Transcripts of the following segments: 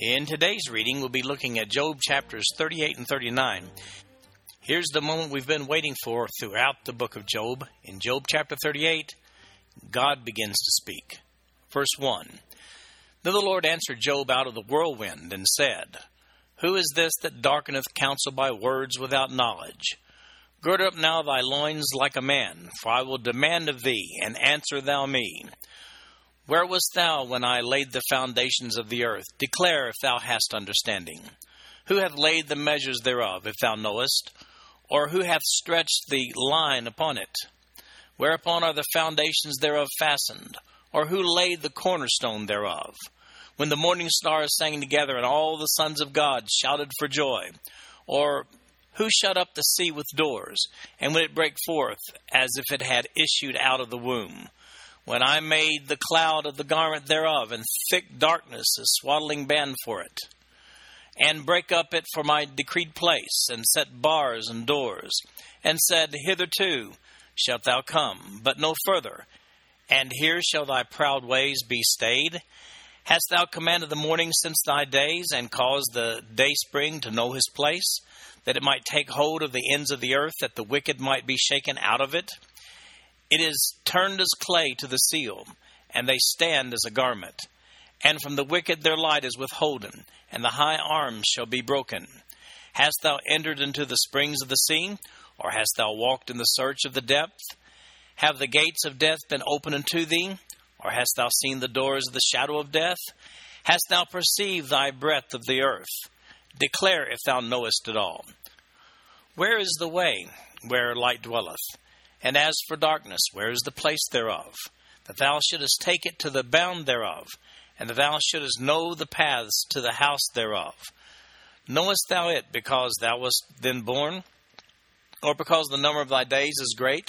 In today's reading, we'll be looking at Job chapters 38 and 39. Here's the moment we've been waiting for throughout the book of Job. In Job chapter 38, God begins to speak. Verse 1 Then the Lord answered Job out of the whirlwind and said, Who is this that darkeneth counsel by words without knowledge? Gird up now thy loins like a man, for I will demand of thee, and answer thou me. Where wast thou when I laid the foundations of the earth? Declare if thou hast understanding. Who hath laid the measures thereof, if thou knowest? Or who hath stretched the line upon it? Whereupon are the foundations thereof fastened? Or who laid the cornerstone thereof? When the morning stars sang together, and all the sons of God shouted for joy? Or who shut up the sea with doors, and when it brake forth, as if it had issued out of the womb? When I made the cloud of the garment thereof, and thick darkness a swaddling band for it? and break up it for my decreed place, and set bars and doors, and said, Hitherto shalt thou come, but no further, and here shall thy proud ways be stayed. Hast thou commanded the morning since thy days, and caused the day spring to know his place, that it might take hold of the ends of the earth, that the wicked might be shaken out of it? It is turned as clay to the seal, and they stand as a garment. And from the wicked their light is withholden, and the high arms shall be broken. Hast thou entered into the springs of the sea, or hast thou walked in the search of the depth? Have the gates of death been opened unto thee, or hast thou seen the doors of the shadow of death? Hast thou perceived thy breadth of the earth? Declare if thou knowest it all. Where is the way where light dwelleth? And as for darkness, where is the place thereof? That thou shouldest take it to the bound thereof, and that thou shouldest know the paths to the house thereof. Knowest thou it because thou wast then born, or because the number of thy days is great?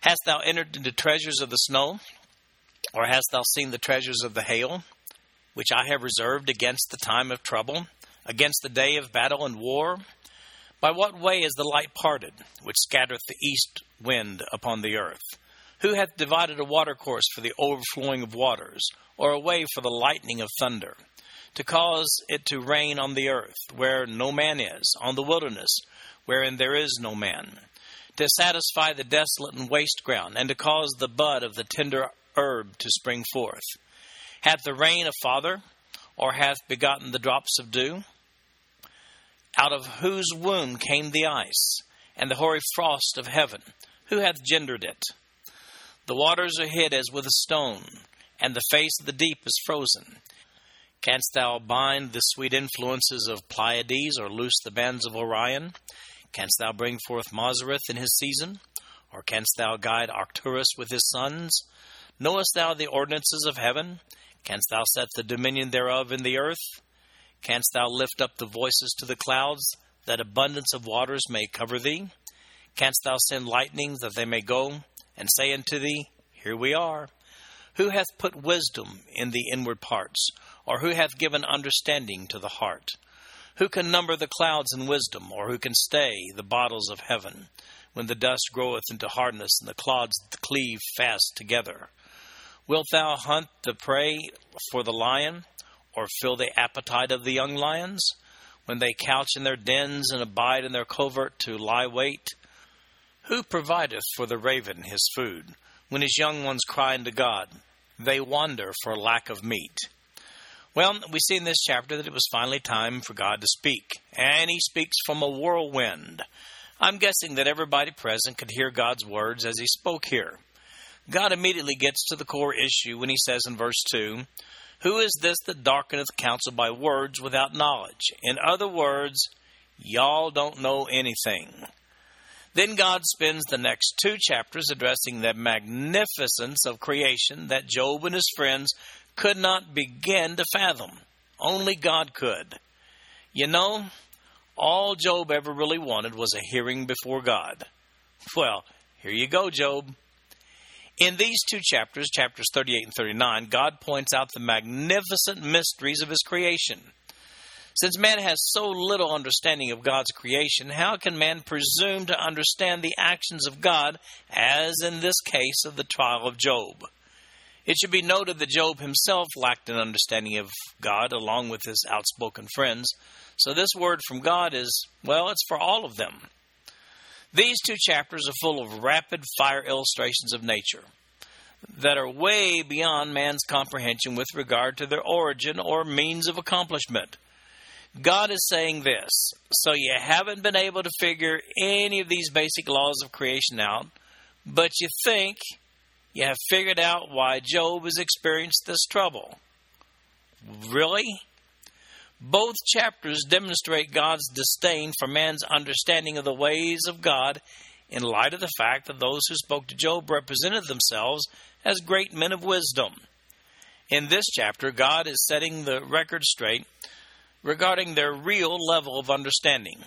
Hast thou entered into treasures of the snow, or hast thou seen the treasures of the hail, which I have reserved against the time of trouble, against the day of battle and war? By what way is the light parted, which scattereth the east wind upon the earth? Who hath divided a watercourse for the overflowing of waters, or a way for the lightning of thunder? To cause it to rain on the earth, where no man is, on the wilderness, wherein there is no man, to satisfy the desolate and waste ground, and to cause the bud of the tender herb to spring forth. Hath the rain a father, or hath begotten the drops of dew? Out of whose womb came the ice, and the hoary frost of heaven? Who hath gendered it? The waters are hid as with a stone, and the face of the deep is frozen. Canst thou bind the sweet influences of Pleiades, or loose the bands of Orion? Canst thou bring forth Mazzaroth in his season? Or canst thou guide Arcturus with his sons? Knowest thou the ordinances of heaven? Canst thou set the dominion thereof in the earth? Canst thou lift up the voices to the clouds, that abundance of waters may cover thee? Canst thou send lightnings that they may go? and say unto thee, Here we are. Who hath put wisdom in the inward parts, or who hath given understanding to the heart? Who can number the clouds in wisdom, or who can stay the bottles of heaven, when the dust groweth into hardness, and the clods cleave fast together? Wilt thou hunt the prey for the lion, or fill the appetite of the young lions? When they couch in their dens and abide in their covert to lie wait, who provideth for the raven his food, when his young ones cry unto God? They wander for lack of meat. Well, we see in this chapter that it was finally time for God to speak, and he speaks from a whirlwind. I'm guessing that everybody present could hear God's words as he spoke here. God immediately gets to the core issue when he says in verse 2 Who is this that darkeneth counsel by words without knowledge? In other words, y'all don't know anything. Then God spends the next two chapters addressing the magnificence of creation that Job and his friends could not begin to fathom. Only God could. You know, all Job ever really wanted was a hearing before God. Well, here you go, Job. In these two chapters, chapters 38 and 39, God points out the magnificent mysteries of His creation. Since man has so little understanding of God's creation, how can man presume to understand the actions of God, as in this case of the trial of Job? It should be noted that Job himself lacked an understanding of God along with his outspoken friends, so this word from God is, well, it's for all of them. These two chapters are full of rapid fire illustrations of nature that are way beyond man's comprehension with regard to their origin or means of accomplishment. God is saying this so you haven't been able to figure any of these basic laws of creation out, but you think you have figured out why Job has experienced this trouble. Really? Both chapters demonstrate God's disdain for man's understanding of the ways of God in light of the fact that those who spoke to Job represented themselves as great men of wisdom. In this chapter, God is setting the record straight regarding their real level of understanding.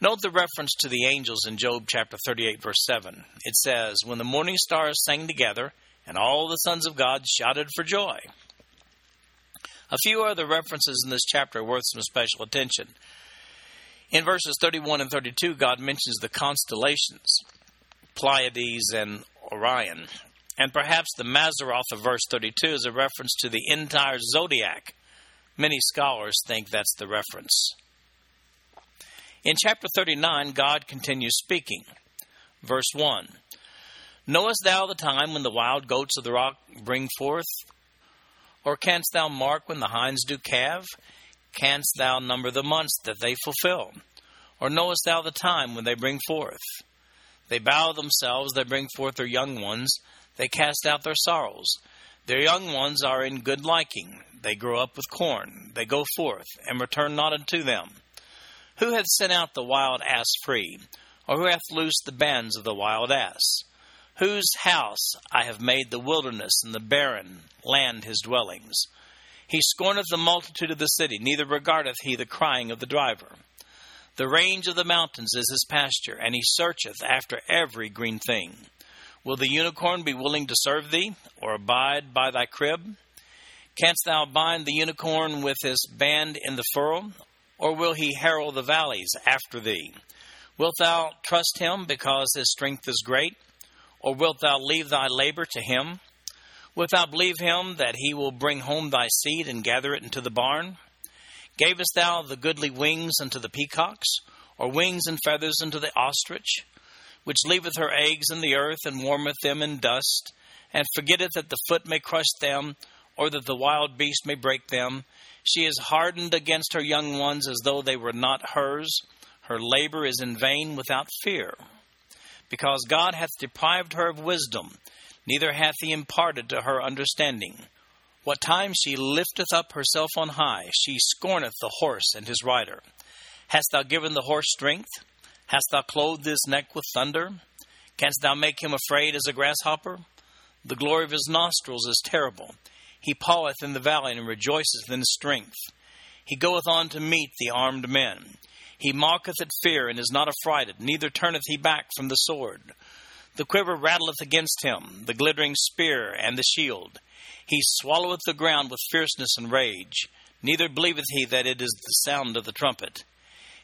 Note the reference to the angels in Job chapter 38, verse 7. It says, When the morning stars sang together, and all the sons of God shouted for joy. A few other references in this chapter are worth some special attention. In verses 31 and 32, God mentions the constellations, Pleiades and Orion. And perhaps the Mazzaroth of verse 32 is a reference to the entire zodiac. Many scholars think that's the reference. In chapter 39, God continues speaking. Verse 1 Knowest thou the time when the wild goats of the rock bring forth? Or canst thou mark when the hinds do calve? Canst thou number the months that they fulfill? Or knowest thou the time when they bring forth? They bow themselves, they bring forth their young ones, they cast out their sorrows. Their young ones are in good liking. They grow up with corn. They go forth, and return not unto them. Who hath sent out the wild ass free? Or who hath loosed the bands of the wild ass? Whose house I have made the wilderness, and the barren land his dwellings. He scorneth the multitude of the city, neither regardeth he the crying of the driver. The range of the mountains is his pasture, and he searcheth after every green thing. Will the unicorn be willing to serve thee, or abide by thy crib? Canst thou bind the unicorn with his band in the furrow, or will he harrow the valleys after thee? Wilt thou trust him because his strength is great? Or wilt thou leave thy labor to him? Wilt thou believe him that he will bring home thy seed and gather it into the barn? Gavest thou the goodly wings unto the peacocks, or wings and feathers unto the ostrich, which leaveth her eggs in the earth and warmeth them in dust, and forgetteth that the foot may crush them, or that the wild beast may break them? She is hardened against her young ones as though they were not hers. Her labor is in vain without fear. Because God hath deprived her of wisdom, neither hath he imparted to her understanding. What time she lifteth up herself on high, she scorneth the horse and his rider. Hast thou given the horse strength? Hast thou clothed his neck with thunder? Canst thou make him afraid as a grasshopper? The glory of his nostrils is terrible. He paweth in the valley and rejoiceth in his strength. He goeth on to meet the armed men. He mocketh at fear and is not affrighted, neither turneth he back from the sword. The quiver rattleth against him, the glittering spear and the shield. He swalloweth the ground with fierceness and rage, neither believeth he that it is the sound of the trumpet.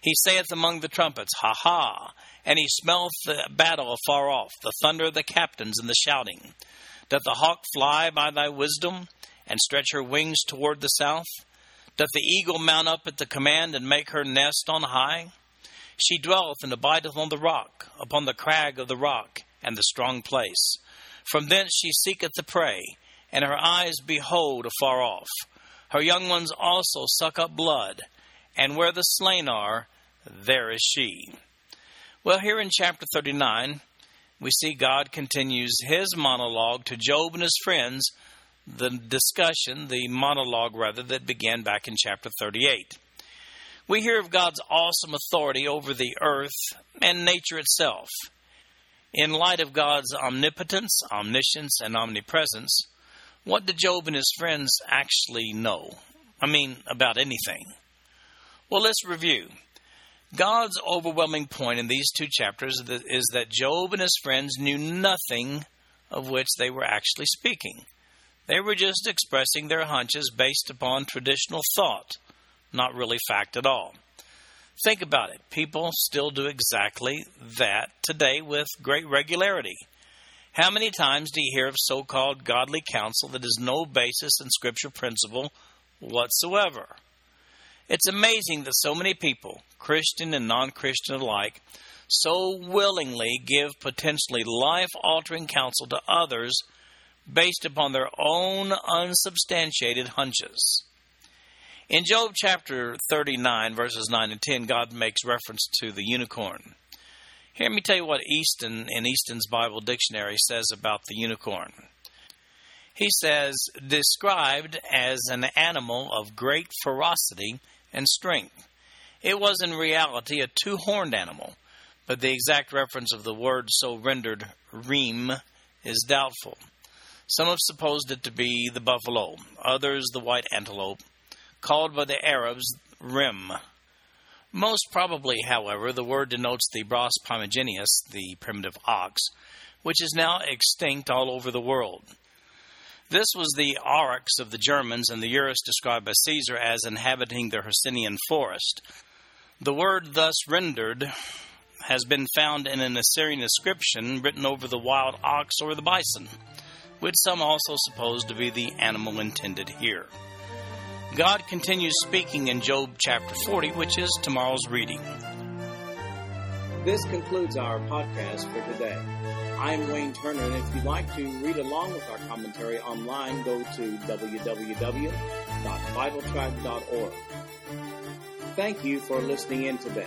He saith among the trumpets, Ha ha! And he smelleth the battle afar off, the thunder of the captains and the shouting. Doth the hawk fly by thy wisdom? and stretch her wings toward the south? Doth the eagle mount up at the command and make her nest on high? She dwelleth and abideth on the rock, upon the crag of the rock, and the strong place. From thence she seeketh the prey, and her eyes behold afar off. Her young ones also suck up blood, and where the slain are, there is she. Well, here in chapter 39, we see God continues his monologue to Job and his friends the discussion, the monologue rather, that began back in chapter 38. We hear of God's awesome authority over the earth and nature itself. In light of God's omnipotence, omniscience, and omnipresence, What did Job and his friends actually know? I mean, about anything? Well, let's review. God's overwhelming point in these two chapters is that Job and his friends knew nothing of which they were actually speaking. They were just expressing their hunches based upon traditional thought, not really fact at all. Think about it. People still do exactly that today with great regularity. How many times do you hear of so called godly counsel that has no basis in scripture principle whatsoever? It's amazing that so many people, Christian and non Christian alike, so willingly give potentially life altering counsel to others based upon their own unsubstantiated hunches. In Job chapter 39, verses 9 and 10, God makes reference to the unicorn. Hear me tell you what Easton in Easton's Bible Dictionary says about the unicorn. He says, described as an animal of great ferocity and strength. It was in reality a two horned animal, but the exact reference of the word so rendered, reem, is doubtful. Some have supposed it to be the buffalo, others the white antelope, called by the Arabs rim. Most probably, however, the word denotes the Bos primigenius, the primitive ox, which is now extinct all over the world. This was the aurochs of the Germans, and the Urus described by Caesar as inhabiting the Hercynian forest. The word thus rendered has been found in an Assyrian inscription written over the wild ox or the bison, which some also suppose to be the animal intended here. God continues speaking in Job chapter 40, which is tomorrow's reading. This concludes our podcast for today. I'm Wayne Turner, and if you'd like to read along with our commentary online, go to www.bibletrack.org. Thank you for listening in today.